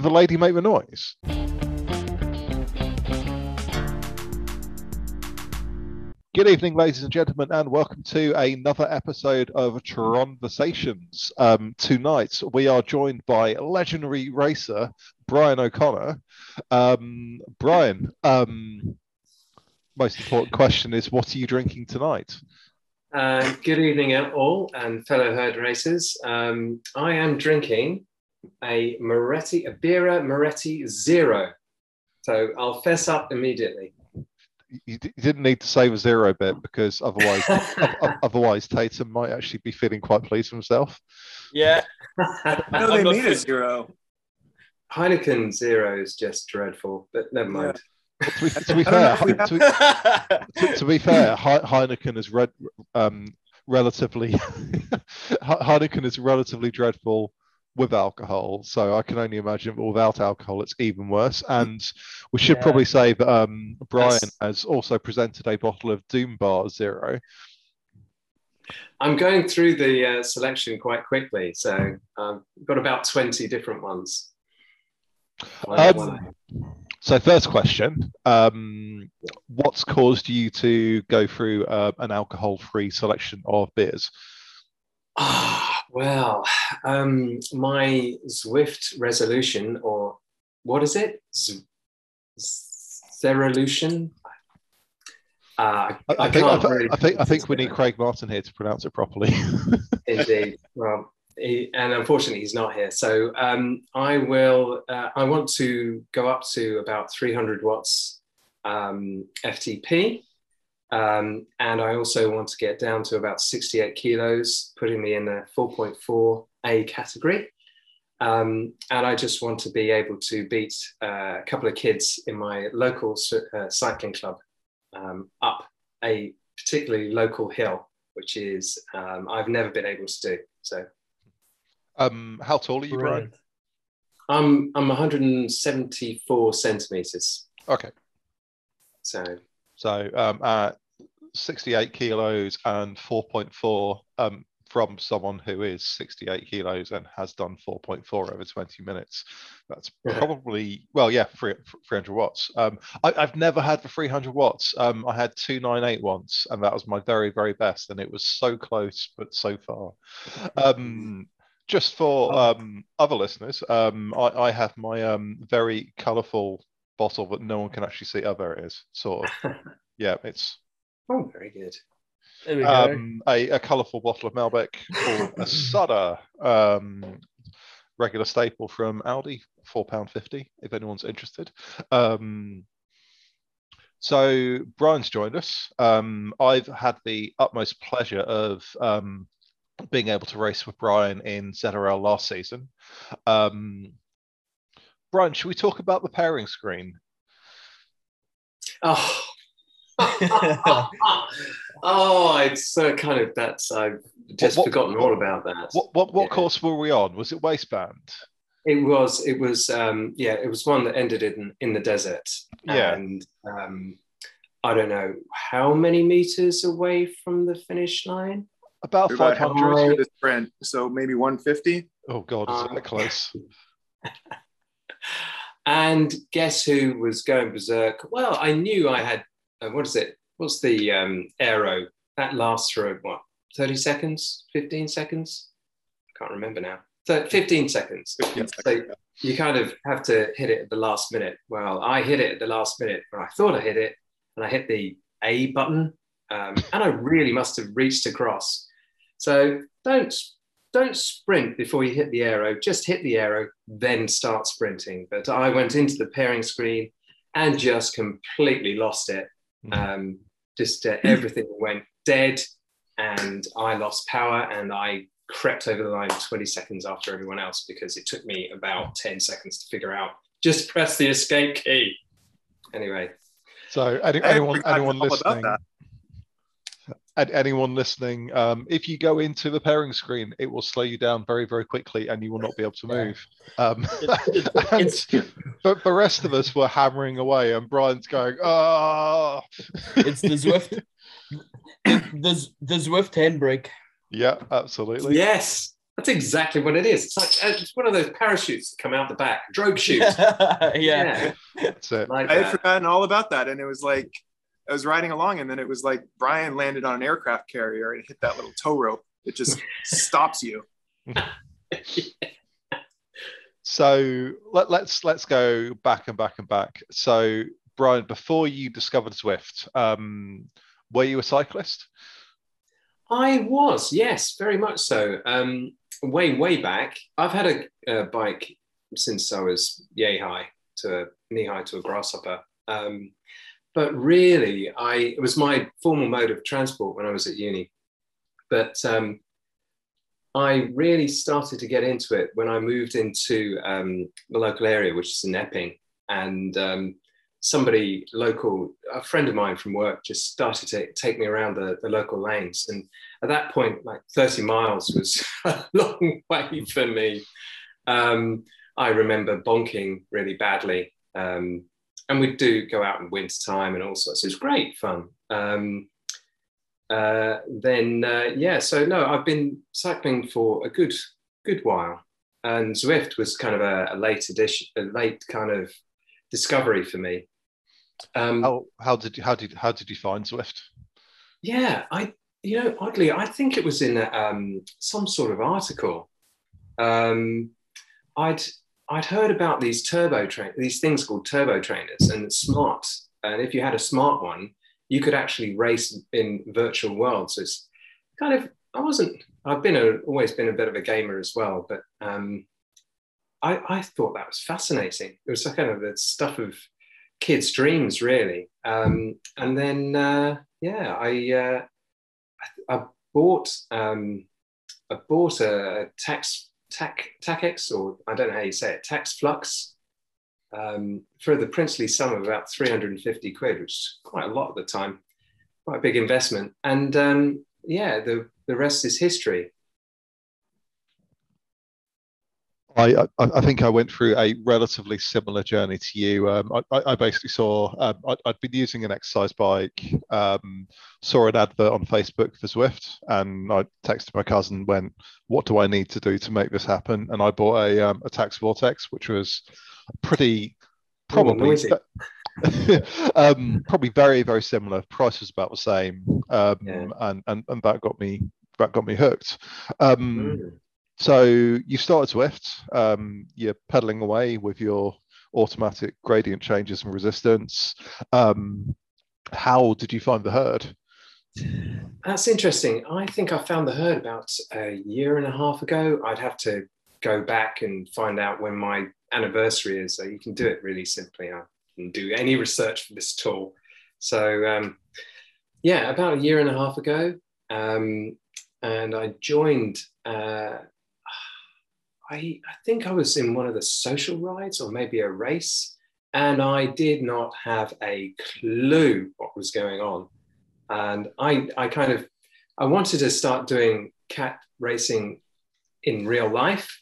The lady make the noise? Good evening, ladies and gentlemen, and welcome to another episode of Tronversations. Um, tonight, we are joined by legendary racer Brian O'Conner. Um, Brian, um, most important question is what are you drinking tonight? Uh, good evening, all, and fellow herd racers. Um, I am drinking a Moretti, a Birra Moretti Zero. So I'll fess up immediately you, d- you didn't need to save a zero bit because otherwise, otherwise Tatum might actually be feeling quite pleased with himself. Yeah. no, they made a zero. Heineken zero is just dreadful, but never mind. To be, to be fair, to, to, to, be fair, Heineken is red, um, relatively Heineken is relatively dreadful with alcohol. So I can only imagine without alcohol, it's even worse. And we should yeah. probably say that um, Brian yes. has also presented a bottle of Doom Bar Zero. I'm going through the uh, selection quite quickly, so I've um, got about 20 different ones. Um, so, first question um, What's caused you to go through uh, an alcohol free selection of beers? Well, um, my Zwift resolution, or what is it? Z- Zerolution? Uh, I, I, think, I, really I, think I think we need Craig Martin here to pronounce it properly. Indeed. Well, he, and unfortunately, he's not here. So um, I will. Uh, I want to go up to about 300 watts um, FTP. Um, and I also want to get down to about 68 kilos, putting me in the 4.4A category. Um, and I just want to be able to beat uh, a couple of kids in my local uh, cycling club um, up a particularly local hill, which is um, I've never been able to do. So, um, how tall are you, Brian? I'm I'm 174 centimeters. Okay. So so um, at 68 kilos and 4.4 um, from someone who is 68 kilos and has done 4.4 over 20 minutes. That's probably, well, yeah, 300 watts. Um, I, have never had the 300 watts. Um, I had 298 once, and that was my very, very best. And it was so close, but so far. Um, just for oh. um, other listeners, um, I, I, have my um, very colourful bottle but no one can actually see. Oh, there it is. Sort of. yeah, it's. Oh, very good. There Um, a, a colourful bottle of Malbec called a Sutter, um, regular staple from Aldi, four pound fifty. If anyone's interested. Um, so Brian's joined us. Um, I've had the utmost pleasure of um, being able to race with Brian in ZRL last season. Um, Brian, should we talk about the pairing screen? Oh. oh, it's uh, kind of that's I've just what, forgotten what, all about that. What what, what yeah. course were we on? Was it waistband? It was. It was. Um, yeah, it was one that ended in in the desert. Yeah, and um, I don't know how many meters away from the finish line. About five hundred. The so maybe one fifty. Oh God, is um, that close? and guess who was going berserk? Well, I knew I had, uh, what is it? What's the um, aero? That lasts for what, 30 seconds, 15 seconds? I can't remember now. So 15 seconds. 15 so you kind of have to hit it at the last minute. Well, I hit it at the last minute, or I thought I hit it, and I hit the A button, um, and I really must have reached across. So don't don't sprint before you hit the arrow, just hit the arrow, then start sprinting. But I went into the pairing screen and just completely lost it. Mm. Um, just uh, everything went dead and I lost power and I crept over the line 20 seconds after everyone else because it took me about 10 seconds to figure out just press the escape key. Anyway. So anyone, anyone listening, anyone listening, um, if you go into the pairing screen, it will slow you down very, very quickly, and you will not be able to move. Um, and, but the rest of us were hammering away, and Brian's going, "Ah!" Oh. It's the Zwift, the, the, the Zwift handbrake. Yeah, absolutely. Yes. That's exactly what it is. It's like uh, it's one of those parachutes that come out the back, drogue chute. yeah. That's it. like I had that. forgotten all about that, and it was like I was riding along, and then it was like Brian landed on an aircraft carrier and hit that little tow rope. It just stops you. So let, let's let's go back and back and back. So Brian, before you discovered Zwift, um, were you a cyclist? I was, yes, very much so. Um, way, way back. I've had a, a bike since I was yay high to knee high to a grasshopper. Um, but really, I it was my formal mode of transport when I was at uni. But um, I really started to get into it when I moved into um, the local area, which is in Epping, and um, somebody local, a friend of mine from work, just started to take me around the, the local lanes. And at that point, like 30 miles was a long way for me. Um, I remember bonking really badly. Um, and we'd do go out in winter time and all sorts. It was great fun. Um, uh, then uh, yeah, so no, I've been cycling for a good good while, and Zwift was kind of a, a late addition, a late kind of discovery for me. Um, How how did you how did how did you find Zwift? Yeah, I you know oddly, I think it was in um, some sort of article. Um, I'd I'd heard about these turbo train these things called turbo trainers and smart, and if you had a smart one, you could actually race in virtual worlds. So it's kind of I wasn't I've been a, always been a bit of a gamer as well, but um, I I thought that was fascinating. It was kind of the stuff of kids' dreams, really. Um, and then uh, yeah, I, uh, I bought um, I bought a Tacx tac tacex or I don't know how you say it Tacx Flux um, for the princely sum of about 350 quid, which is quite a lot at the time, quite a big investment. And um, yeah, the the rest is history. I, I I think I went through a relatively similar journey to you. Um, I, I basically saw um, I, I'd been using an exercise bike, um, saw an advert on Facebook for Zwift, and I texted my cousin, went, "What do I need to do to make this happen?" And I bought a um, a Tacx Vortex, which was pretty probably um, probably very very similar. Price was about the same, um, Yeah. and, and and that got me that got me hooked. Um, Mm. So you started Zwift. Um, you're pedaling away with your automatic gradient changes and resistance. Um, how did you find the herd? That's interesting. I think I found the herd about a year and a half ago. I'd have to go back and find out when my anniversary is. So you can do it really simply. I can do any research for this tool. So um, yeah, about a year and a half ago, um, and I joined. Uh, I, I think I was in one of the social rides or maybe a race, and I did not have a clue what was going on and I, I kind of I wanted to start doing cat racing in real life,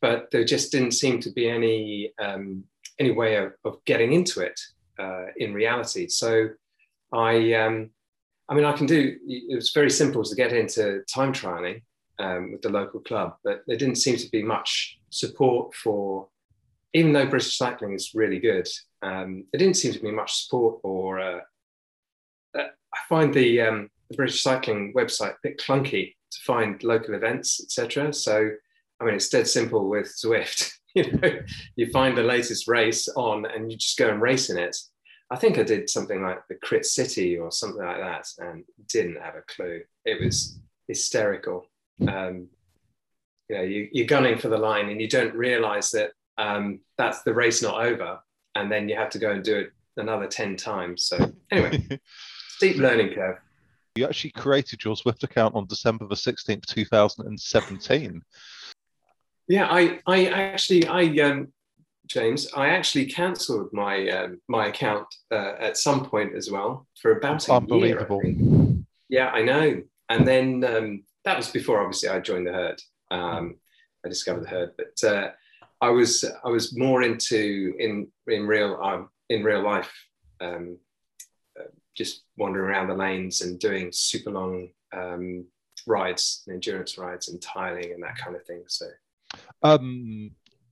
but there just didn't seem to be any um, any way of, of getting into it uh, in reality. So I um, I mean I can do it was very simple to get into time trialing um, with the local club, but there didn't seem to be much support for even though British cycling is really good, um, there didn't seem to be much support or uh, I find the, um, the British Cycling website a bit clunky to find local events, etc. So, I mean, it's dead simple with Zwift. you know, you find the latest race on, and you just go and race in it. I think I did something like the Crit City or something like that, and didn't have a clue. It was hysterical. Um, you know, you, you're gunning for the line, and you don't realise that um, that's the race not over, and then you have to go and do it another ten times. So, anyway steep learning curve. You actually created your Zwift account on December the 16th, 2017. Yeah, I, I actually, I, um, James, I actually cancelled my um, my account uh, at some point as well for about a Unbelievable. year. I. Yeah, I know. And then um, that was before, obviously, I joined the herd. Um, I discovered the herd, but uh, I was I was more into in in real um, in real life um, just wandering around the lanes and doing super long um, rides, endurance rides, and tiling and that kind of thing. So Um,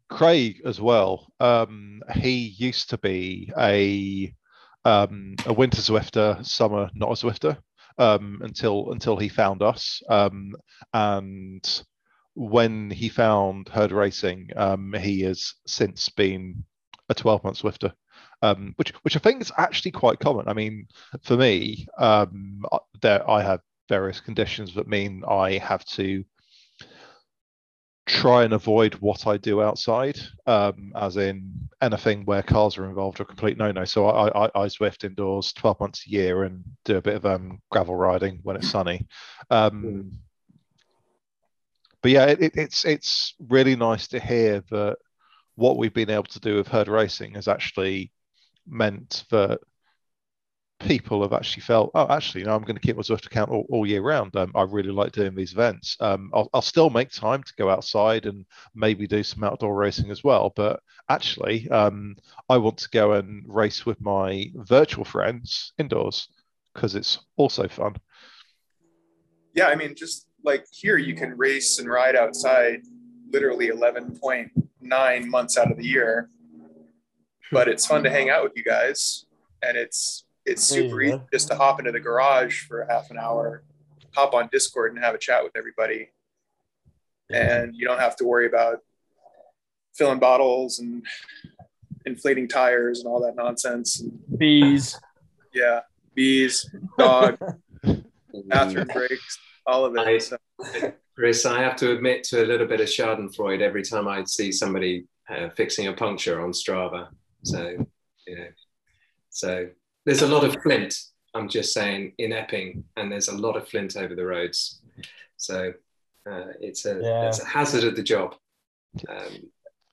Craig as well. Um, he used to be a um, a winter Zwifter, summer not a Zwifter, um, until until he found us. Um, and when he found Herd Racing, um, he has since been a 12 month Zwifter. Um, which which I think is actually quite common. I mean, for me, um, uh, there I have various conditions that mean I have to try and avoid what I do outside, um, as in anything where cars are involved are a complete no-no. So I, I, I Zwift indoors 12 months a year and do a bit of um, gravel riding when it's sunny. Um, but yeah, it, it, it's it's really nice to hear that what we've been able to do with herd racing has actually meant that people have actually felt, oh, actually, you know, I'm going to keep my Zwift account all, all year round. Um, I really like doing these events. Um, I'll, I'll, still make time to go outside and maybe do some outdoor racing as well. But actually, um, I want to go and race with my virtual friends indoors because it's also fun. Yeah, I mean, just like here, you can race and ride outside literally 11.9 months out of the year. But it's fun to hang out with you guys, and it's it's super easy just to hop into the garage for half an hour, hop on Discord and have a chat with everybody. And you don't have to worry about filling bottles and inflating tires and all that nonsense. Bees. Yeah, bees, dog, bathroom breaks, all of it. I, So, Chris, I have to admit to a little bit of Schadenfreude every time I see somebody uh, fixing a puncture on Strava. So, you know, so there's a lot of flint. I'm just saying in Epping, and there's a lot of flint over the roads. So uh, it's a Yeah. it's a hazard of the job. Um,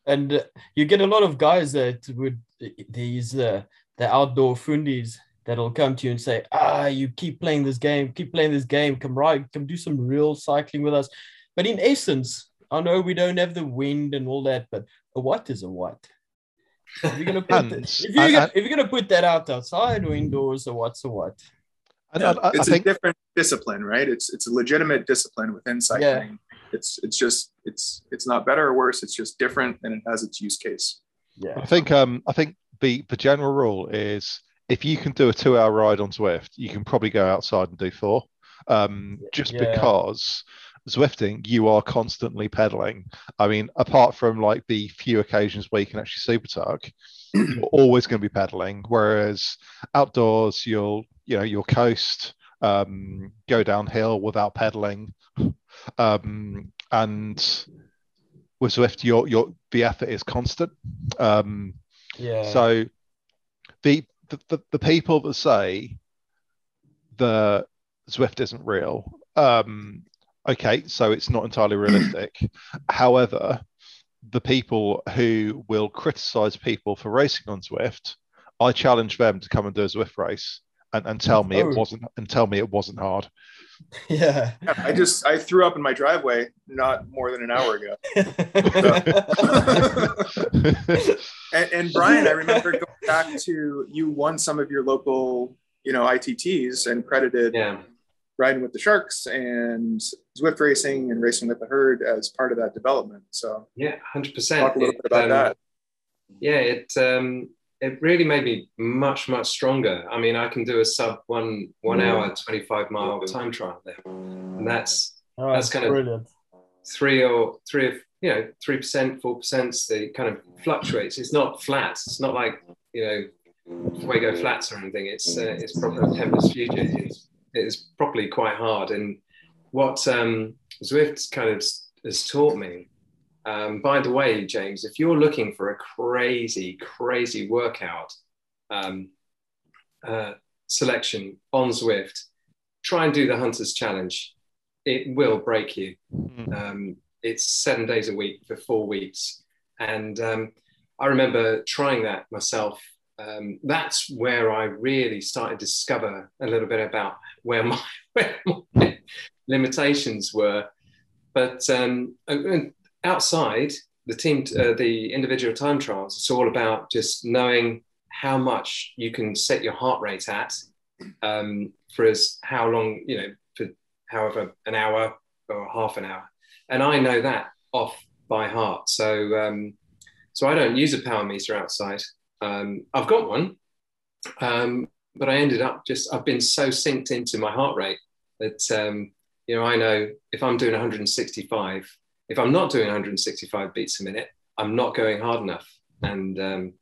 and uh, you get a lot of guys that would these uh, the outdoor fundies that'll come to you and say ah you keep playing this game keep playing this game come ride come do some real cycling with us but in essence i know we don't have the wind and all that but a what is a what if you're gonna put, the- if, you're and- gonna, if you're gonna put that out outside or indoors or what's a what And yeah, I, I it's a think different discipline, right? It's it's a legitimate discipline within cycling. It's it's just it's it's not better or worse. It's just different, and it has its use case. yeah I think um I think the the general rule is if you can do a two hour ride on Zwift, you can probably go outside and do four. Um, just Yeah. because Zwifting, you are constantly pedaling. I mean, apart from like the few occasions where you can actually super tuck, you're always going to be pedaling. Whereas outdoors, you'll you know you'll coast, um, go downhill without pedaling, um, and with Zwift, your your the effort is constant. Um, yeah so the, the the the people that say the Zwift isn't real, um, okay, so it's not entirely realistic. However, the people who will criticize people for racing on Zwift, I challenge them to come and do a Zwift race and, and tell me Oh. it wasn't and tell me it wasn't hard. yeah Yeah, I just I threw up in my driveway not more than an hour ago. And, and Brian, I remember going back to you won some of your local, you know, ITTs and credited yeah, riding with the Sharks and Zwift racing and racing with the herd as part of that development. So yeah, hundred percent. talk a little bit about that. Yeah, it um, it really made me much much stronger. I mean, I can do a sub one one hour twenty five mile time trial there, and that's Oh, That's kind of- brilliant three or three of you know three percent four percent it kind of fluctuates it's not flat it's not like you know fuego flats or anything it's uh, it's proper tempest future it's, it's probably quite hard and what um zwift kind of has taught me um, by the way james if you're looking for a crazy crazy workout um, uh, selection on zwift try and do the hunters challenge it will break you Mm. um, it's seven days a week for four weeks. And um, I remember trying that myself. Um, that's where I really started to discover a little bit about where my, where my limitations were. But um, outside the team, uh, the individual time trials, it's all about just knowing how much you can set your heart rate at um, for as how long, you know, for however an hour or half an hour, and I know that off by heart. So um, so I don't use a power meter outside. Um, I've got one, um, but I ended up just I've been so synced into my heart rate that um, you know I know if I'm doing 165, if I'm not doing 165 beats a minute, I'm not going hard enough, and um,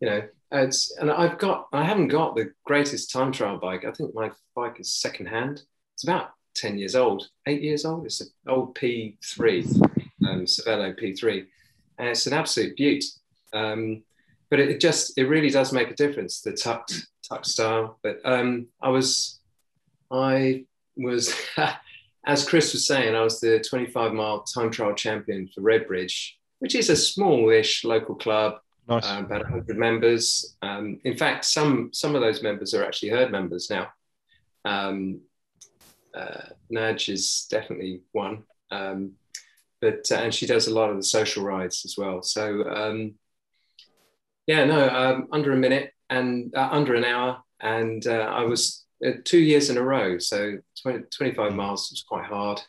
you know it's and I've got I haven't got the greatest time trial bike. I think my bike is second hand. It's about 10 years old, eight years old. It's an old P3, um, Cervelo P3, and it's an absolute beaut. Um, but it, it, just it really does make a difference the tucked tuck style. But um, I was I was as Chris was saying, I was the 25 mile time trial champion for Redbridge, which is a smallish local club. Nice. Uh, about 100 members. Um, in fact, some some of those members are actually herd members now. Um, uh, Naj is definitely one, um, but uh, and she does a lot of the social rides as well. So um, yeah, no, um, under a minute and uh, under an hour, and uh, I was uh, two years in a row. So 20, 25 miles was quite hard,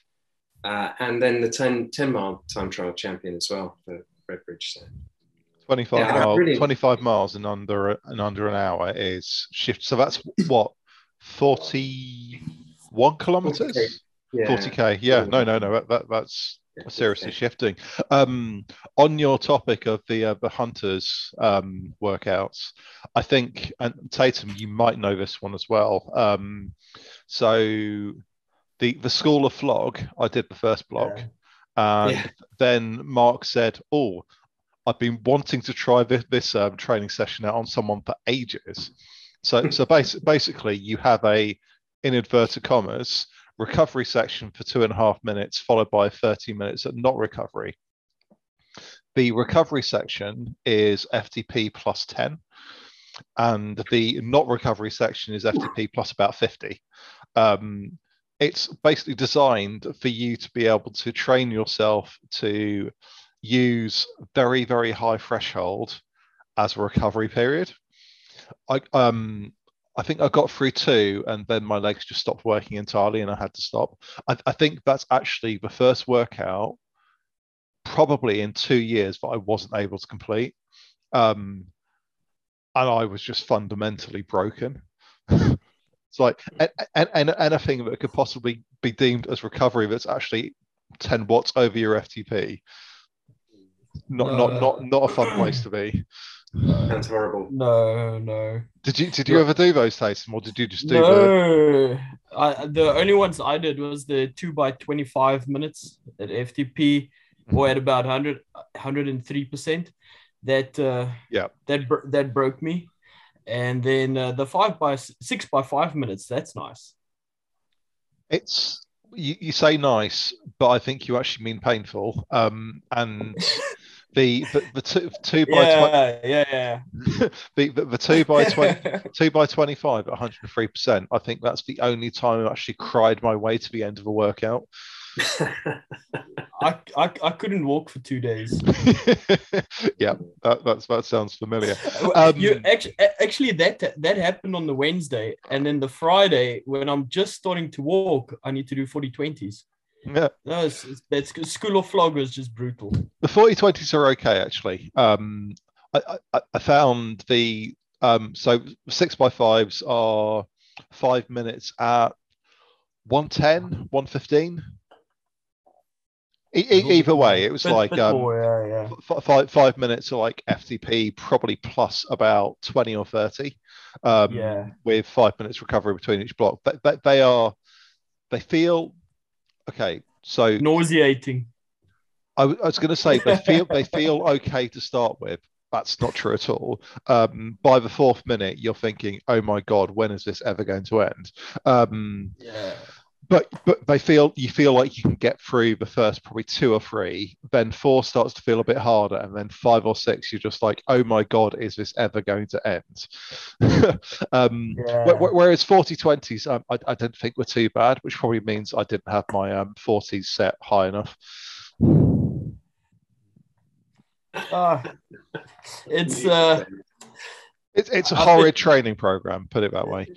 uh, and then the 10, 10 mile time trial champion as well for Redbridge. So. 25 Yeah, miles, really- 25 miles in under in under an hour is shift. So that's what 41 kilometers. Yeah. 40k. Yeah, no, no, no. That, that, that's seriously yeah. shifting. Um, on your topic of the uh, the hunters um, workouts, I think and Tatum, you might know this one as well. Um, so the the school of flog, I did the first blog, and Yeah. then Mark said, "Oh, I've been wanting to try this, this um, training session out on someone for ages." So so basi- basically, you have a in inverted commas recovery section for two and a half minutes, followed by 30 minutes at not recovery. The recovery section is FTP plus 10, and the not recovery section is FTP plus about 50. Um, it's basically designed for you to be able to train yourself to use very, very high threshold as a recovery period. I, um, I think I got through two, and then my legs just stopped working entirely, and I had to stop. I, I think that's actually the first workout, probably in two years, that I wasn't able to complete, um, and I was just fundamentally broken. it's like and, and, anything that could possibly be deemed as recovery that's actually 10 watts over your FTP. Not not No. not not a fun place to be. Sounds horrible. No, no. Did you did you ever do those Taysom, or did you just do the No, I, the only ones I did was the two by 25 minutes at FTP or at about 100, 103%. That, uh, Yeah. that, bro- that broke me. And then uh, the five by six by five minutes, that's nice. It's you, you say nice, but I think you actually mean painful. Um, and the the, the two, two by Yeah, yeah, twenty, the, the, the two by twenty, two by twenty-five at one hundred and three percent. I think that's the only time I actually cried my way to the end of a workout. I, I, I couldn't walk for two days. yeah, that that's, that sounds familiar. Um, you actually, actually that that happened on the Wednesday, and then the Friday when I'm just starting to walk, I need to do 40 20s. Yeah, No, it's, it's, that's school of flog was just brutal. the 40 20s are okay actually. Um, I, I, I found the um, so six by fives are five minutes at 110, 115. E- either way, it was Bit- like bit um, more, yeah, yeah. f- five five minutes are like FTP, probably plus about 20 or 30, um, Yeah. with five minutes recovery between each block. But, but they are, they feel okay. So nauseating. I was going to say they feel they feel okay to start with. That's not true at all. Um, by the fourth minute, you're thinking, "Oh my god, when is this ever going to end?" Um, Yeah. But but they feel you feel like you can get through the first probably two or three. Then four starts to feel a bit harder, and then five or six, you're just like, "Oh my god, is this ever going to end?" um, yeah. Wh- wh- Whereas 40 20s, um, I, I don't think were too bad, which probably means I didn't have my um, 40s set high enough. Ah, it's uh It's, it's a I horrid training program, put it that way.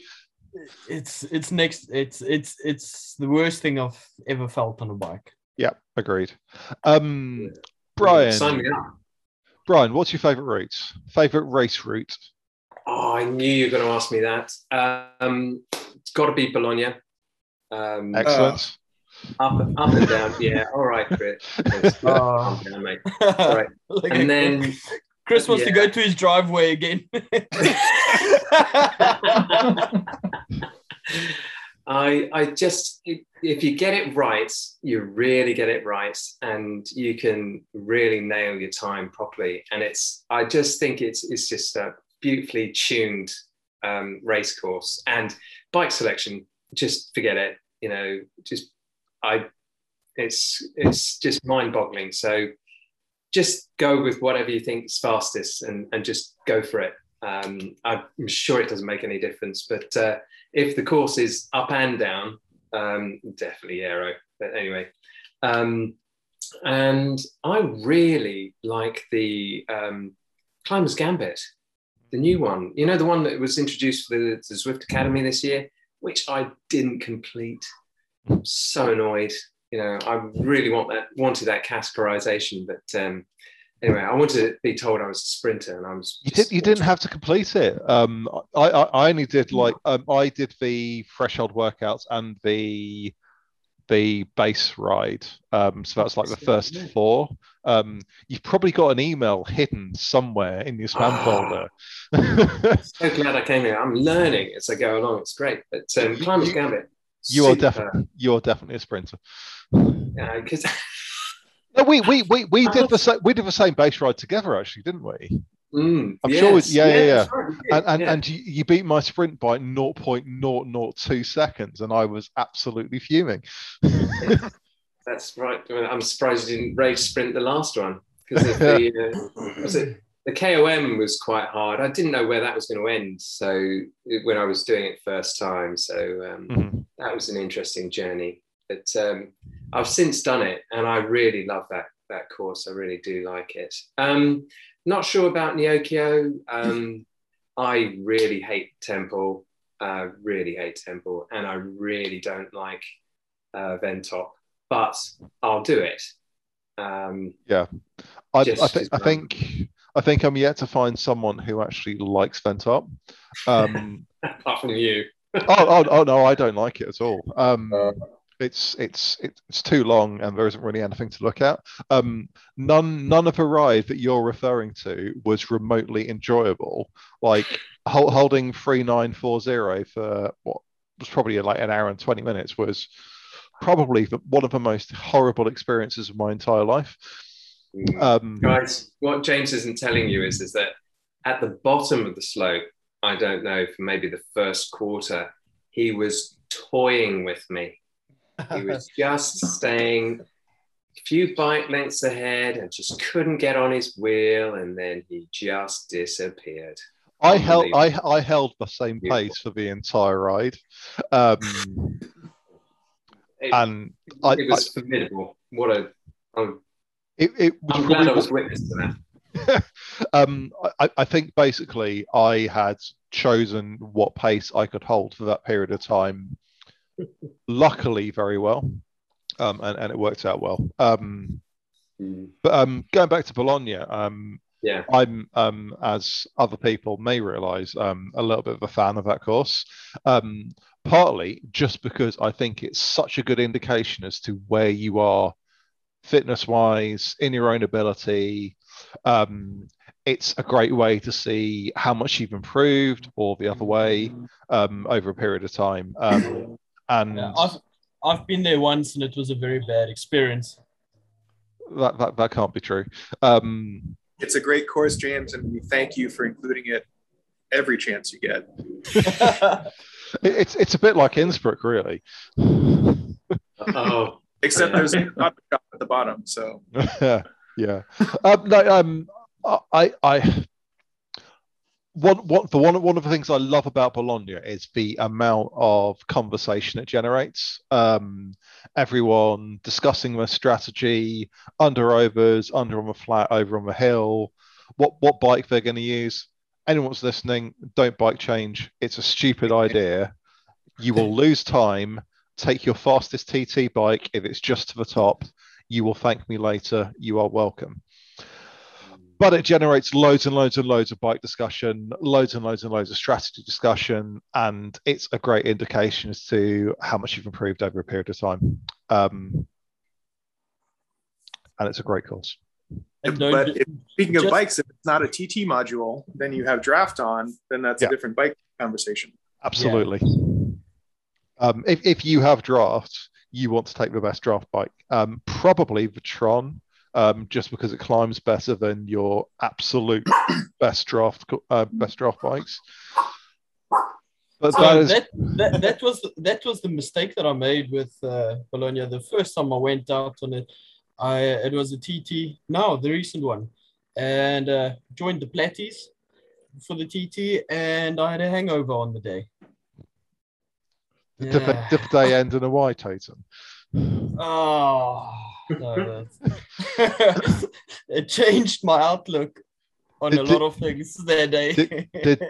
It's it's next. It's it's it's the worst thing I've ever felt on a bike. Yeah, agreed. Um, Brian, Sign me up. Brian, what's your favourite route? Favourite race route? Oh, I knew you were going to ask me that. Um, it's got to be Bologna. Um, Excellent. up, up and down. Yeah, all right, Chris. Thanks. Oh. Down, mate. All right. Like, And then Chris wants to go to his driveway again. I I just if you get it right, you really get it right, and you can really nail your time properly. And it's I just think it's it's just a beautifully tuned um, race course and bike selection. Just forget it. You know, just I it's it's just mind boggling. So just go with whatever you think is fastest and and just go for it. Um, I'm sure it doesn't make any difference, but uh, if the course is up and down, um, definitely aero. But anyway, um, and I really like the um, Climbers Gambit, the new one. You know, the one that was introduced for the, the Zwift Academy this year, which I didn't complete. I'm so annoyed. You know, I really want that wanted that categorization, but um, anyway, I wanted to be told I was a sprinter, and I was. You did. You didn't have to complete it. Um, I, I, I only did like um, I did the threshold workouts and the the base ride. Um, so that's like the first four. Um, you've probably got an email hidden somewhere in your spam Ah. folder. so glad I came here. I'm learning as I go along. It's great. But um, You- Gambit. you are definitely you are definitely a sprinter. Yeah, 'cause- No, we we we, we did the same we did the same base ride together actually, didn't we? Mm, I'm sure we- yes. yeah, yeah, that's right, And and, yeah. and you, you beat my sprint by 0.002 seconds, and I was absolutely fuming. that's right. Well, I'm surprised you didn't race sprint the last one because the uh, was it the KOM was quite hard. I didn't know where that was going to end. So when I was doing it first time, so um, Mhm. that was an interesting journey. But um, I've since done it, and I really love that that course. I really do like it. Um, not sure about Neokyo. Um, I really hate Temple. Uh, really hate Temple, and I really don't like uh, Ventop. But I'll do it. Um, I, I, Just- think, I think I think I'm yet to find someone who actually likes Ventop. Um, apart from you, oh, oh, oh no, I don't like it at all. Um, Uh. It's it's it's too long, and there isn't really anything to look at. Um, none none of the ride that you're referring to was remotely enjoyable. Like hol- holding three nine four zero for what was probably like an hour and twenty minutes was probably the, one of the most horrible experiences of my entire life. Mm. Um, guys, what James isn't telling you is is that at the bottom of the slope, I don't know, for maybe the first quarter, he was toying with me. He was just staying a few bike lengths ahead and just couldn't get on his wheel, and then he just disappeared. I held I, I held the same Beautiful. pace for the entire ride. Um, It, and I, it was formidable. What a! I'm, it, it was I'm glad I was witness to that. um, I, I think basically I had chosen what pace I could hold for that period of time. Luckily, very well, um, and, and it worked out well. Um, Mm, but um, going back to Bologna, um, Yeah. I'm, um, as other people may realise, um, a little bit of a fan of that course. Um, partly just because I think it's such a good indication as to where you are fitness-wise, in your own ability. Um, it's a great way to see how much you've improved, or the other way, um, over a period of time. Um, and Yeah, I've I've been there once and it was a very bad experience. that, that that can't be true. Um, It's a great course, James, and we thank you for including it every chance you get. it- it's it's a bit like Innsbruck, really. Oh, Except there's not a coffee shop at the bottom. So yeah. Um, no, um, I, I, one, one, the one, one of the things I love about Bologna is the amount of conversation it generates. Um, everyone discussing their strategy, under overs, under on the flat, over on the hill, what what bike they're going to use. Anyone's listening, don't bike change. It's a stupid idea. You will lose time. Take your fastest TT bike if it's just to the top. You will thank me later. You are welcome. But it generates loads and loads and loads of bike discussion, loads and loads and loads of strategy discussion, and it's a great indication as to how much you've improved over a period of time. Um, and it's a great course. But if, speaking of bikes, if it's not a TT module, then you have draft on, then that's Yeah. a different bike conversation. Absolutely. Um, if, if you have draft, you want to take the best draft bike. Um, probably the Tron, um, just because it climbs better than your absolute best draft uh, best draft bikes. But So that is that, that that was that was the mistake that I made with uh, Bologna. The first time I went out on it, I it was a TT. No, the recent one, and uh, joined the Platties for the TT, and I had a hangover on the day. did, the, Yeah. did the day end in a Y totem. Oh, no, it changed my outlook on Did- a lot of things that day. Did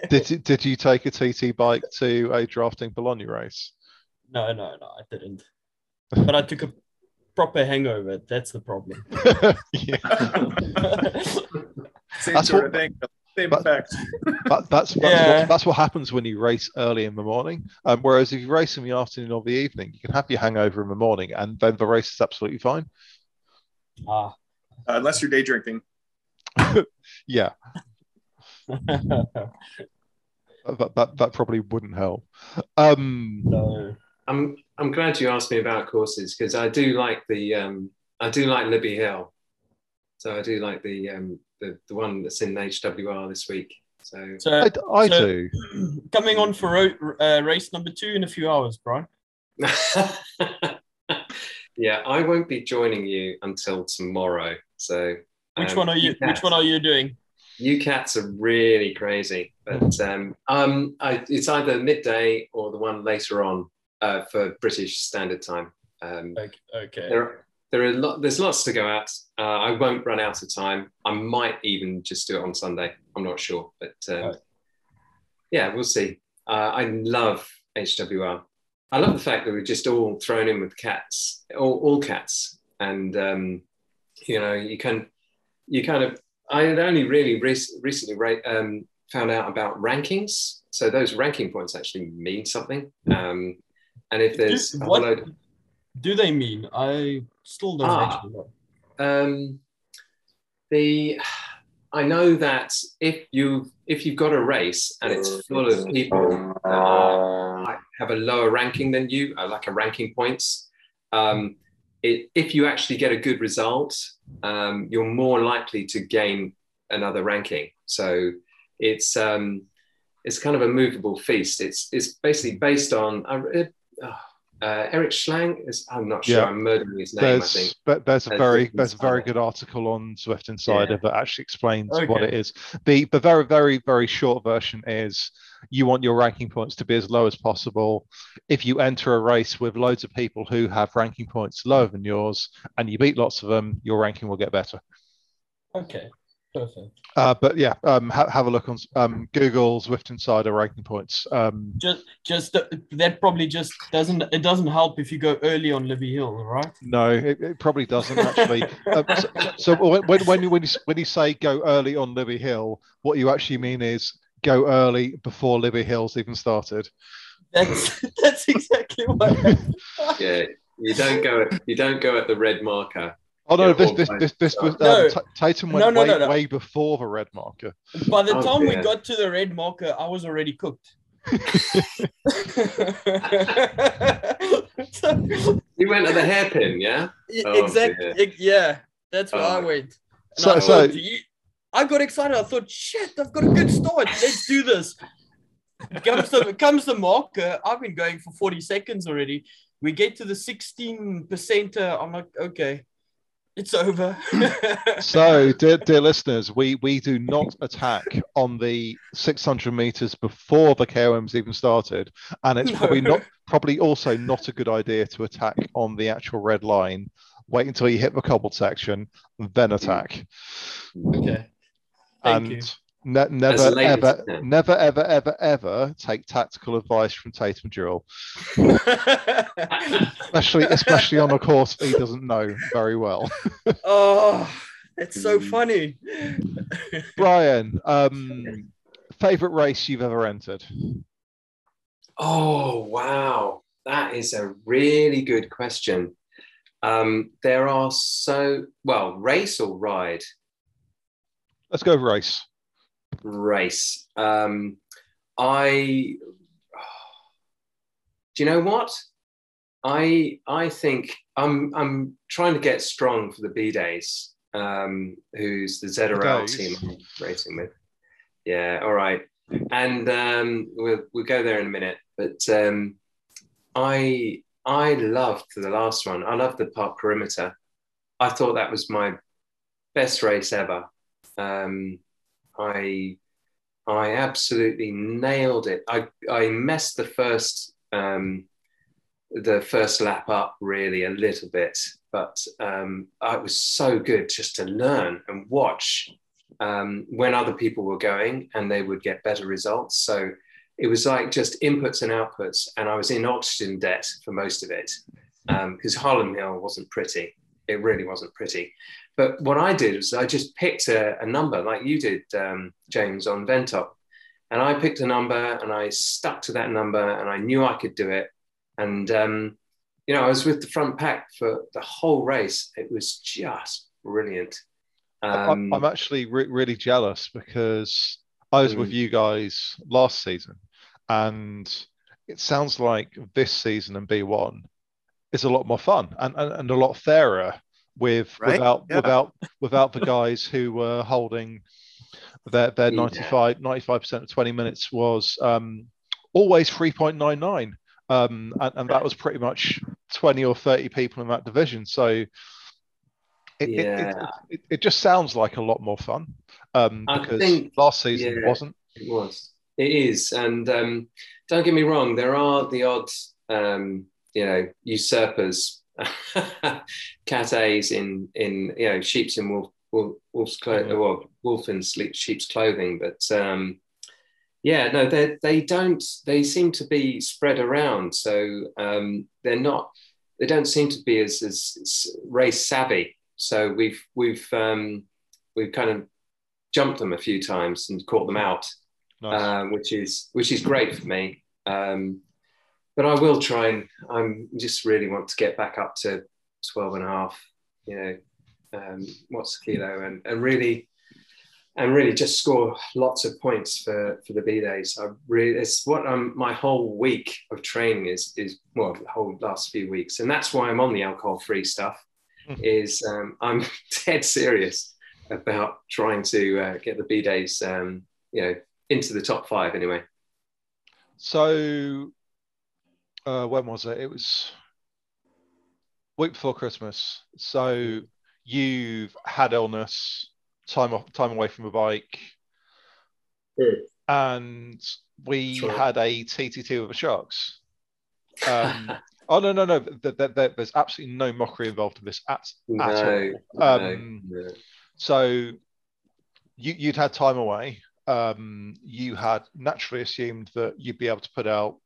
did you- did you take a TT bike to a drafting Bologna race? no, no, no, I didn't. But I took a proper hangover. That's the problem. That's what- of thing, same but- effect. But that's that's, Yeah. what, that's what happens when you race early in the morning. Um, whereas if you race in the afternoon or the evening, you can have your hangover in the morning, and then the race is absolutely fine. ah. Uh, unless you're day drinking. Yeah, that that, that probably wouldn't help. Um, no. I'm I'm glad you asked me about courses because I do like the um, I do like Libby Hill, so I do like the um, the the one that's in HWR this week. So So I, I So- do. coming on for uh, race number two in a few hours, Brian. yeah, I won't be joining you until tomorrow. So Which um, one are you? Which one are you doing? You cats are really crazy, but um, um, I, it's either midday or the one later on uh, for British Standard Time. Um, Okay. okay. there, are- there are lot, there's lots to go at. Uh, I won't run out of time. I might even just do it on Sunday. I'm not sure, but um, Right. yeah, we'll see. Uh, I love HWR. I love the fact that we're just all thrown in with cats, all, all cats, and um, you know, you can, you kind of. I had only really rec- recently ra- um, found out about rankings. So those ranking points actually mean something. Um, and if there's Do- what load, do they mean? I still don't Ah. um, the I know that if you if you've got a race and it's full of people that are, have a lower ranking than you, uh, like a ranking points, um, it, if you actually get a good result, um, you're more likely to gain another ranking. So it's um, it's kind of a movable feast. It's it's basically based on uh, it- uh, uh, Eric Schlang. Is I'm not sure. Yeah. I'm murdering his name. I think. There's but there's a There's very there's a very good article on Zwift Insider Yeah. that actually explains what it is. The the very very very short version is you want your ranking points to be as low as possible. If you enter a race with loads of people who have ranking points lower than yours and you beat lots of them, your ranking will get better. Okay. Perfect. Uh, but yeah, um, ha- have a look on um, Google Zwift Insider ranking points. Um, Just, just uh, that probably just doesn't. It doesn't help if you go early on Libby Hill, right? no, it, it probably doesn't actually. Uh, so, so when when when you, when you when you say go early on Libby Hill, what you actually mean is go early before Libby Hill's even started. That's that's exactly what. Yeah, you don't go. At, you don't go at the red marker. Oh no, Yeah, this all this fine. this, this was No. um, Tatum No, went no, way, no, no. way before the red marker. By the Oh, time we got to the red marker, I was already cooked. So- You went to the hairpin, yeah. Oh, exactly. ex- Yeah, that's where I Oh. went. And So- I, so- thought, "Ye- I got excited. I thought, shit, I've got a good start. Let's do this. Comes the comes the marker. I've been going for 40 seconds already. We get to the 16 percenter. I'm like, okay, it's over. So, dear, dear listeners, we we do not attack on the 600 meters before the KOM's even started, and it's No. probably not probably also not a good idea to attack on the actual red line. Wait until you hit the cobbled section, then attack. okay. Thank and you. Ne- never, late ever, you never, ever, ever, ever take tactical advice from Tatum Jewell, especially, especially on a course he doesn't know very well. oh, that's so Mm. funny. Brian, um, favorite race you've ever entered? Oh, wow. That is a really good question. Um, there are so, well, race or ride? Let's go race. Race. Um, I, do you know what? I I think I'm I'm trying to get strong for the Bidets. Um, who's the ZRL days? team I'm racing with? Yeah, all right. And um, we'll we'll go there in a minute. But um, I I loved the last one. I loved the park perimeter. I thought that was my best race ever. Um, I I absolutely nailed it. I I messed the first um, the first lap up really a little bit, but um, it was so good just to learn and watch um, when other people were going and they would get better results. So it was like just inputs and outputs, and I was in oxygen debt for most of it because Harlem Hill wasn't pretty. It really wasn't pretty. But what I did was I just picked a, a number like you did, um, James, on Ventop. And I picked a number and I stuck to that number and I knew I could do it. And, um, you know, I was with the front pack for the whole race. It was just brilliant. Um, I'm actually re- really jealous because I was with Mm. you guys last season, and it sounds like this season and B1 is a lot more fun and, and, and a lot fairer with Right? without Yeah. without without the guys who were holding their their Yeah. 95 95% of 20 minutes was um, always 3.99 um, and, and that was pretty much 20 or 30 people in that division so it, it, it, it, it just sounds like a lot more fun um, because think- last season yeah. wasn't. It was. It is. And um, don't get me wrong, there are the odd, um, you know, usurpers, cat A's in, in, you know, sheep's and wolf, wolf, wolf's clothing, Yeah. well, wolf in sleep, sheep's clothing. But um, yeah, no, they, they don't, they seem to be spread around. So um, they're not, they don't seem to be as, as, as race savvy. So we've, we've, um, we've kind of jumped them a few times and caught them out Nice. uh, which is which is great for me. Um, but I will try and I'm just really want to get back up to 12 and a half, you know, um, what's the kilo and, and really and really just score lots of points for for the Bidets. I really it's what I'm my whole week of training is is well the whole last few weeks, and that's why I'm on the alcohol free stuff. Mhm. Is um, I'm dead serious about trying to uh, get the Bidets, um, you know, into the top five anyway. So, uh, when was it? It was week before Christmas. So you've had illness, time off, time away from a bike, Mm. and we Sure. had a TT2 with the Sharks. Um, oh no, no, no! Th- th- th- there's absolutely no mockery involved in this at, no, at all. no, Um, no. So you you'd had time away. Um, you had naturally assumed that you'd be able to put out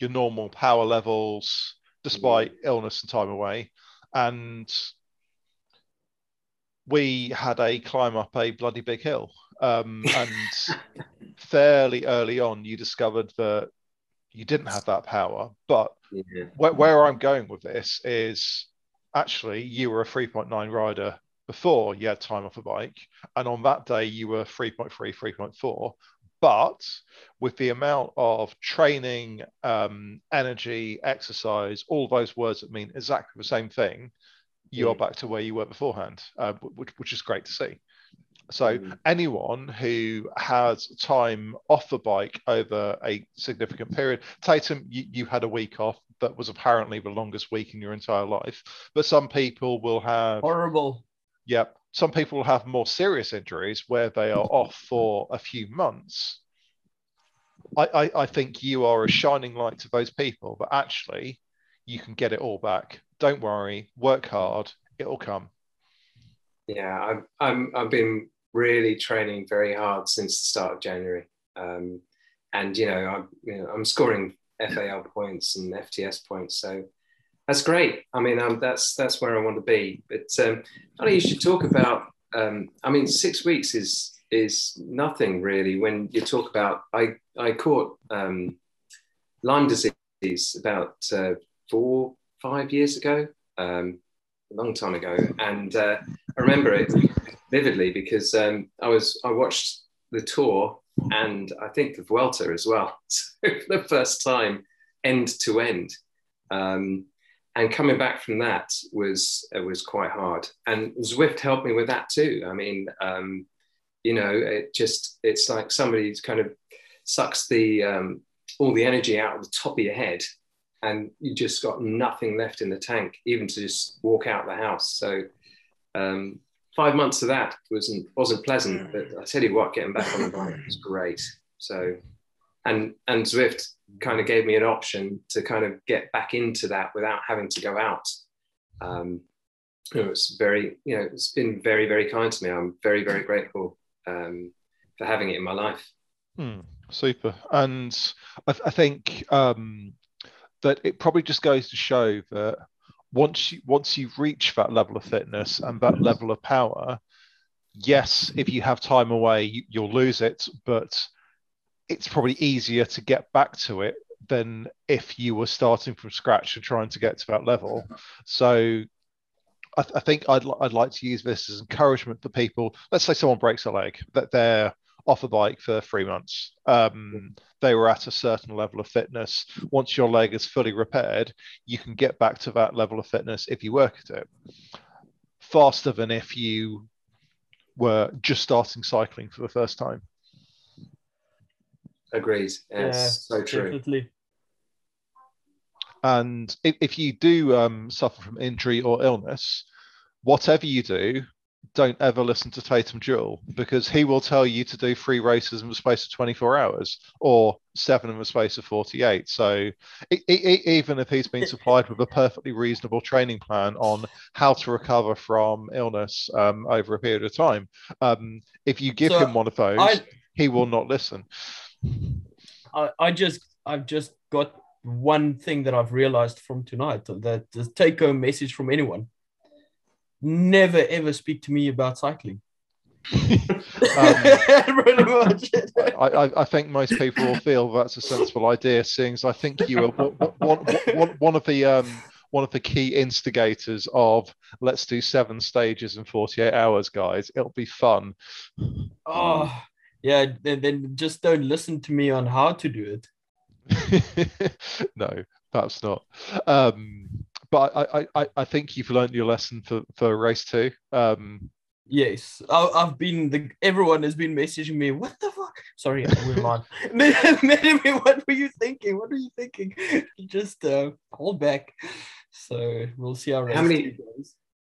your normal power levels despite illness and time away. And we had a climb up a bloody big hill. Um, and fairly early on, you discovered that you didn't have that power. But Yeah. where, where I'm going with this is actually you were a 3.9 rider before you had time off a bike, and on that day you were 3.3, 3.4. But with the amount of training, um, energy, exercise, all those words that mean exactly the same thing, you are Mm. back to where you were beforehand, uh, which, which is great to see. So Mm. anyone who has time off the bike over a significant period, Tatum, you, you had a week off that was apparently the longest week in your entire life. But some people will have, Horrible. yep, some people have more serious injuries where they are off for a few months. I, I, I think you are a shining light to those people, but actually, you can get it all back. Don't worry, work hard, it'll come. Yeah, I've I'm, I've been really training very hard since the start of January. Um, and you know, I'm, you know, I'm scoring FAL points and FTS points, so that's great. I mean, um, that's that's where I want to be. But um, funny you should talk about. Um, I mean, six weeks is is nothing really when you talk about. I I caught um, Lyme disease about uh, four five years ago, um, a long time ago, and uh, I remember it vividly because um, I was I watched the tour and I think the Vuelta as well. So for the first time, end to end. Um, and coming back from that was uh, was quite hard. And Zwift helped me with that too. I mean, um, you know, it just it's like somebody's kind of sucks the um, all the energy out of the top of your head, and you just got nothing left in the tank, even to just walk out the house. So um, five months of that wasn't wasn't pleasant, but I tell you what, getting back on the bike was great. So, and and Zwift kind of gave me an option to kind of get back into that without having to go out. Um, it was very, you know, it's been very, very kind to me. I'm very, very grateful um, for having it in my life. Hmm, super. And I, I think um, that it probably just goes to show that once you once you reach that level of fitness and that level of power, yes, if you have time away, you, you'll lose it, but it's probably easier to get back to it than if you were starting from scratch and trying to get to that level. So I, th- I think I'd, I'd like to use this as encouragement for people. Let's say someone breaks a leg, that they're off a bike for three months. Um, they were at a certain level of fitness. Once your leg is fully repaired, you can get back to that level of fitness if you work at it faster than if you were just starting cycling for the first time. Agreed. Yeah, Yeah, so true. Definitely. And if, if you do um, suffer from injury or illness, whatever you do, don't ever listen to Tatum Jewell because he will tell you to do three races in the space of 24 hours or seven in the space of 48. So e- e- even if he's been supplied with a perfectly reasonable training plan on how to recover from illness um, over a period of time, um, if you give So him one of those, I- he will not listen. I, I just I've just got one thing that I've realized from tonight that the take home message from anyone. Never ever speak to me about cycling. Much. I, I, I think most people will feel that's a sensible idea, seeing as I think you are one, one, one, one of the um, one of the key instigators of let's do seven stages in 48 hours, guys. It'll be fun. oh, yeah. Then, then just don't listen to me on how to do it. no, perhaps not. Um, but I, I, I, I think you've learned your lesson for, for race two. Um, Yes, I, I've been. The, everyone has been messaging me. What the fuck? Sorry, I went on. Me, what were you thinking? What were you thinking? Just uh, hold back. So we'll see how. race many- two goes.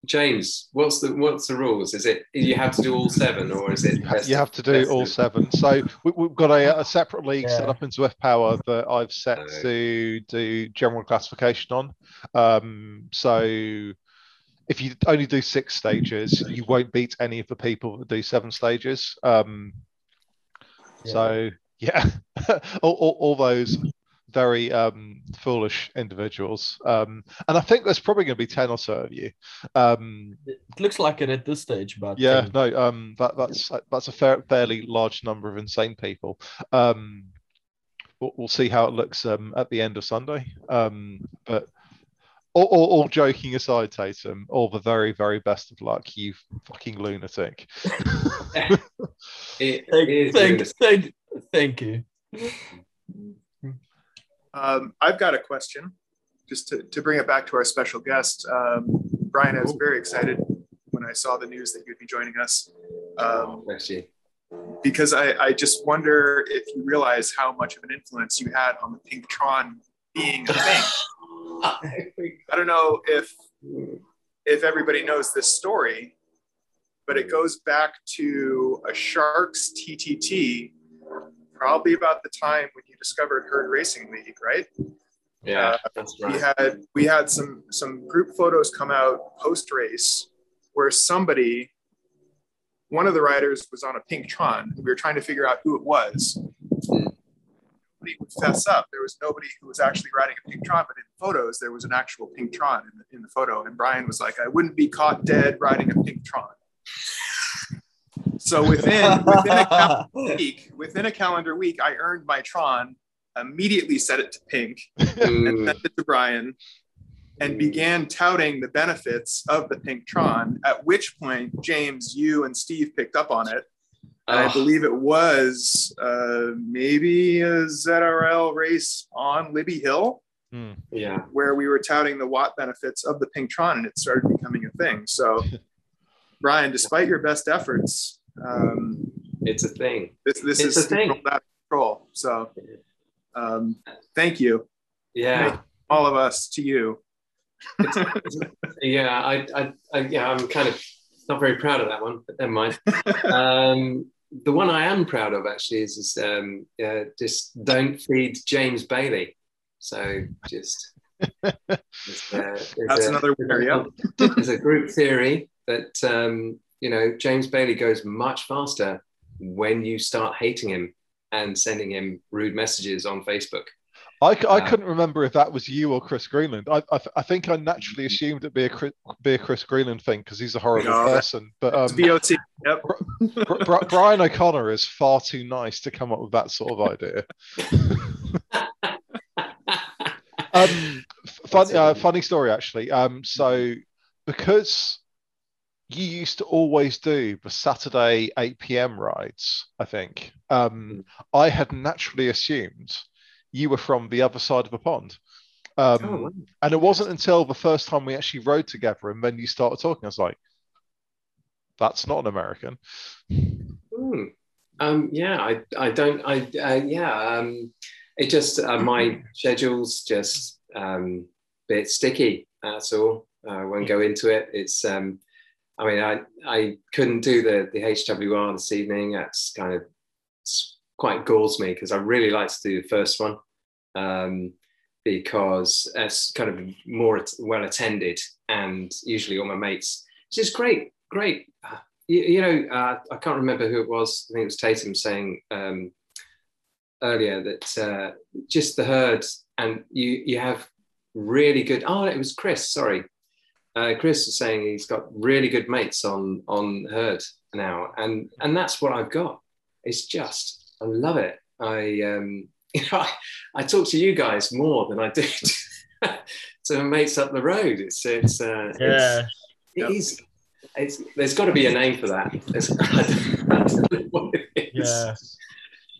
James, what's the what's the rules? Is it you have to do all seven, or is it best you have to do all of- seven. So we, we've got a, a separate league set up in Zwift Power that I've set Okay. to do general classification on. Um, so if you only do six stages, you won't beat any of the people that do seven stages. Um, So yeah, all, all, all those very um, foolish individuals. Um, and I think there's probably going to be 10 or so of you. Um, It looks like it at this stage, but yeah, no, um, that, that's that's a fair, fairly large number of insane people. Um, we'll, we'll see how it looks um, at the end of Sunday. Um, but all, all, all joking aside, Tatum, all the very, very best of luck, you fucking lunatic. It, Thank, thank, thank, thank you. Um, I've got a question, just to, to bring it back to our special guest. Um, Brian, I was very excited when I saw the news that you'd be joining us um, because I, I just wonder if you realize how much of an influence you had on the Pinktron being a thing. I don't know if if everybody knows this story, but it goes back to a Sharks TTT, probably about the time when discovered Herd Racing League, right? Yeah, uh, that's we had we had some some group photos come out post race where somebody one of the riders was on a pink Tron. We were trying to figure out who it was. Nobody would fess up. There was nobody who was actually riding a pink Tron, but in photos, there was an actual pink Tron in the, in the photo. And Brian was like, I wouldn't be caught dead riding a pink Tron. So within within a calendar week, within a calendar week, I earned my Tron, immediately set it to pink, and Mm, sent it to Brian, and began touting the benefits of the pink Tron. At which point, James, you and Steve picked up on it. And I believe it was uh, maybe a ZRL race on Libby Hill Hmm. yeah. where we were touting the watt benefits of the pink Tron, and it started becoming a thing. So, Brian, despite your best efforts, um, It's a thing. this this It's is a thing. out control. So, um, thank you, Yeah. all of us, to you. Yeah. I, I, I, yeah, I'm kind of not very proud of that one, but never mind. um, the one I am proud of actually is, is um, uh, just don't feed James Bailey. So just. just, uh, there's That's a- another winner. Yeah. there's a group theory that um, you know James Bailey goes much faster when you start hating him and sending him rude messages on Facebook. I Uh, couldn't remember if that was you or Chris Greenland. I, I, th- I think I naturally assumed it'd be a Chris, be a Chris Greenland thing because he's a horrible No, person. But um, BOT. Yep. Br- Br- Brian O'Conner is far too nice to come up with that sort of idea. Um, fun, uh, funny story actually. Um, so because you used to always do the Saturday 8 p.m. rides, I think. Um, I had naturally assumed you were from the other side of the pond. Um, Oh, wow. and it wasn't until the first time we actually rode together and then you started talking, I was like, that's not an American. Hmm. Um, yeah, I, I don't, I, uh, yeah, um, it just, uh, my schedule's just um, a bit sticky. That's all. I won't go into it. It's, um, I mean, I, I couldn't do the, the HWR this evening. That's kind of it's quite galls me because I really like to do the first one um, because it's kind of more well attended and usually all my mates, which is great, great. You, you know, uh, I can't remember who it was. I think it was Tatum saying um, earlier that uh, just the herd and you you have really good. Oh, it was Chris. Sorry, uh, Chris is saying he's got really good mates on on herd now, and and that's what I've got. It's just I love it. I um, you know I, I talk to you guys more than I do to, to mates up the road. It's it's uh, Yeah. it's, it is. It's, there's got to be a name for that. It's, I don't, know what it is. Yeah. But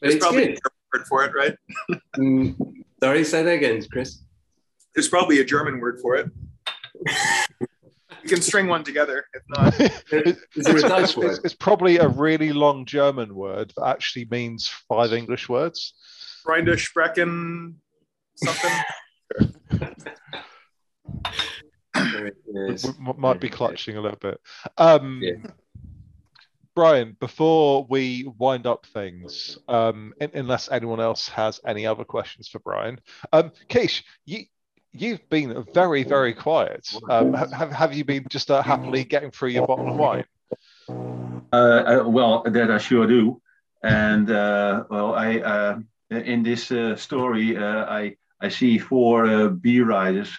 There's it's probably a good. German word for it, right? Mm, sorry, say that again, Chris. There's probably a German word for it. You can string one together. If not, Is there a Dutch it's, word? it's- it's probably a really long German word that actually means five English words. Freunde sprechen something. There We, we might be clutching a little bit. Um, Yeah. Brian, before we wind up things, um, un- unless anyone else has any other questions for Brian, um, Keish, you you've been very very quiet. Um, have have you been just uh, happily getting through your bottle of wine? Uh, uh, well, that I sure do. And uh, well, I uh, in this uh, story, I I see four B riders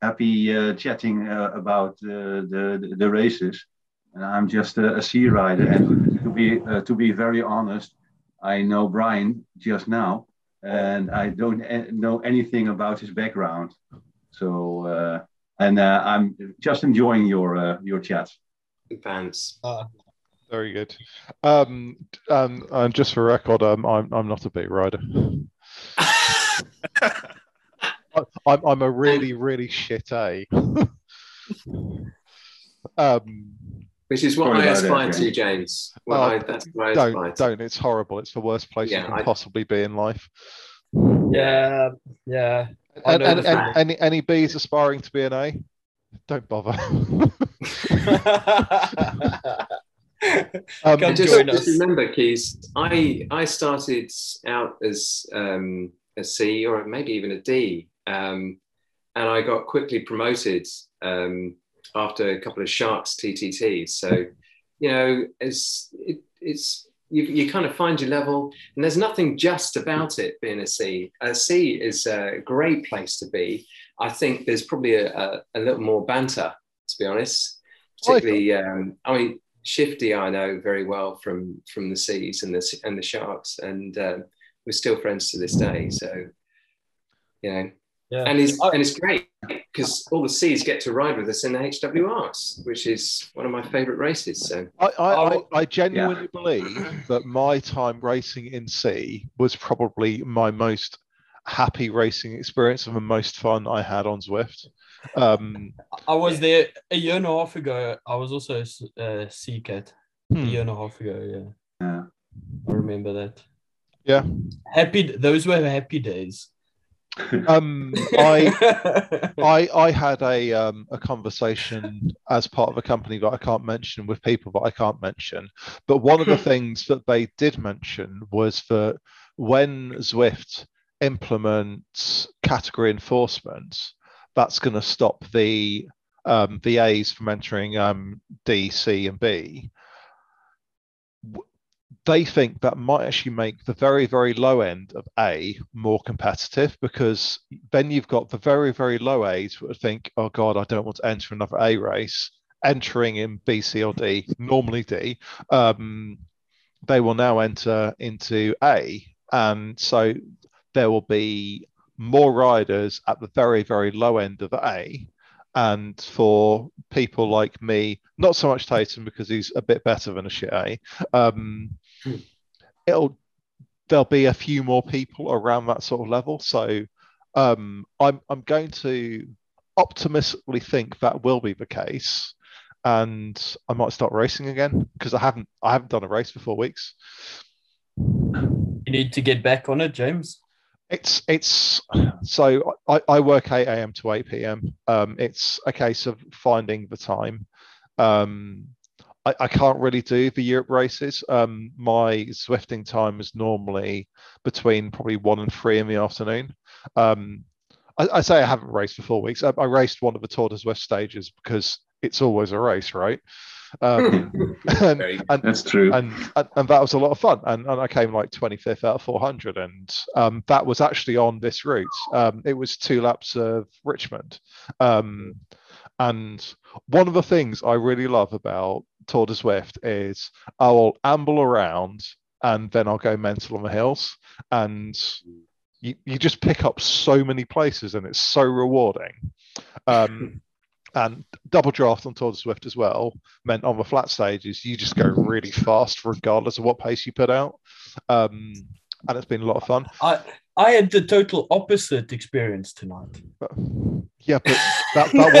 happy chatting about the the races, and I'm just a, a C rider. And to be to be very honest, I know Brian just now, and I don't know anything about his background. So uh, and uh, I'm just enjoying your uh, your chat. Fans. Very good. Um, um, and just for record, um, I'm I'm not a big rider. I- I'm I'm a really really shit A. um, Which is what Sorry I about that, aspire to, James. James. Well, Oh, I, that's what I don't to. don't. It's horrible. It's the worst place Yeah, you can I- possibly be in life. Yeah. Yeah. And, and, and any any B's aspiring to be an A, don't bother. um, Come just, join just remember, Keys, I I started out as um, a C or maybe even a D, um, and I got quickly promoted um, after a couple of Sharks TTTs. So you know, it's it, it's you, you kind of find your level, and there's nothing just about it being a C. A C is a great place to be. I think there's probably a, a, a little more banter, to be honest. Particularly, um, I mean, Shifty, I know very well from from the Seas and the and the Sharks, and um, we're still friends to this day. So, you know, Yeah. and it's and it's great because all the C's get to ride with us in the HWRs, which is one of my favourite races. So, I, I, I, Oh, I genuinely believe that my time racing in C was probably my most happy racing experience and the most fun I had on Zwift. Um, I was there a year and a half ago. I was also a sea cat a hmm, year and a half ago. Yeah, Yeah. I remember that. Yeah. happy. Those were happy days. Um, I I I had a um, a conversation as part of a company that I can't mention with people that I can't mention. But one of the things that they did mention was that when Zwift implements category enforcement, that's going to stop the um, VAs from entering um, D, C, and B. They think that might actually make the very, very low end of A more competitive because then you've got the very, very low A's who think, oh God, I don't want to enter another A race, entering in B, C, or D, normally D. Um, they will now enter into A. And so there will be more riders at the very, very low end of A. And for people like me, not so much Tatum because he's a bit better than a shit A. Um, it'll there'll be a few more people around that sort of level. So um, I'm I'm going to optimistically think that will be the case, and I might start racing again because I haven't I haven't done a race for four weeks. You need to get back on it, James. It's it's so I, I work 8 a.m. to 8 p.m. Um, it's a case of finding the time. Um, I, I can't really do the Europe races. Um, my Zwifting time is normally between probably one and three in the afternoon. Um, I, I say I haven't raced for four weeks. I, I raced one of the Tour de Zwift stages because it's always a race, right? Um, and, and, That's true. and, and and that was a lot of fun. And, and i came like 25th out of 400 and um, that was actually on this route. Um, it was two laps of richmond. Um, and one of the things i really love about tour de zwift is i will amble around and then i'll go mental on the hills. And you, you just pick up so many places and it's so rewarding. Um, and double draft on Tour de Zwift as well meant on the flat stages you just go really fast regardless of what pace you put out. Um, and it's been a lot of fun. I I had the total opposite experience tonight. but, yeah but that, that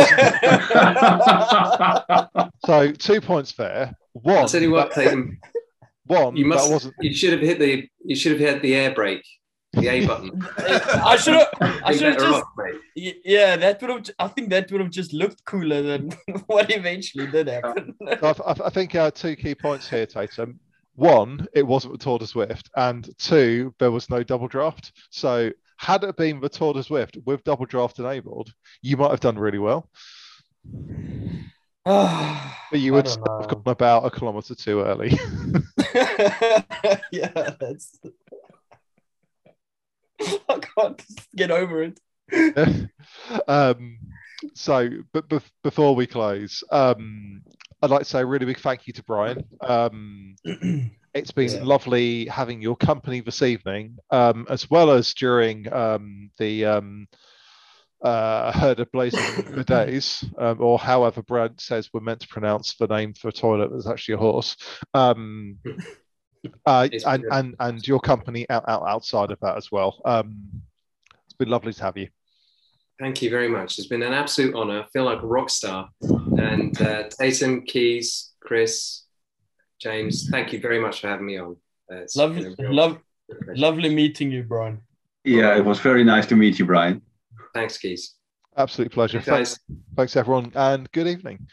wasn't so two points there. One I'll tell you what, that, Clayton, one you must that wasn't you should have hit the you should have had the air brake, the A button. I should have. I should have just. off, Yeah, that would have. I think that would have just looked cooler than what eventually did happen. I, I, I think uh, two key points here, Tatum. One, it wasn't the Tour de Zwift, and two, there was no double draft. So, had it been the Tour de Zwift with double draft enabled, you might have done really well, but but you would have gone about a kilometre too early. yeah, that's. I can't get over it. um, so, but bef- before we close, um, I'd like to say a really big thank you to Brian. Um, it's been Yeah. lovely having your company this evening, um, as well as during um, the um, uh, herd of blazing days, um, or however Brad says we're meant to pronounce the name for a toilet that's actually a horse. Uh, and, and and your company out, out outside of that as well. Um, it's been lovely to have you. Thank you very much. It's been an absolute honor. I feel like a rock star. And uh, Tatum, Keys, Chris, James, thank you very much for having me on. Uh, it's Love, been a real love, lovely meeting you, Brian. Yeah, it was very nice to meet you, Brian. Thanks, Keys. Absolute pleasure. Thanks, guys. Thanks, thanks everyone, and good evening.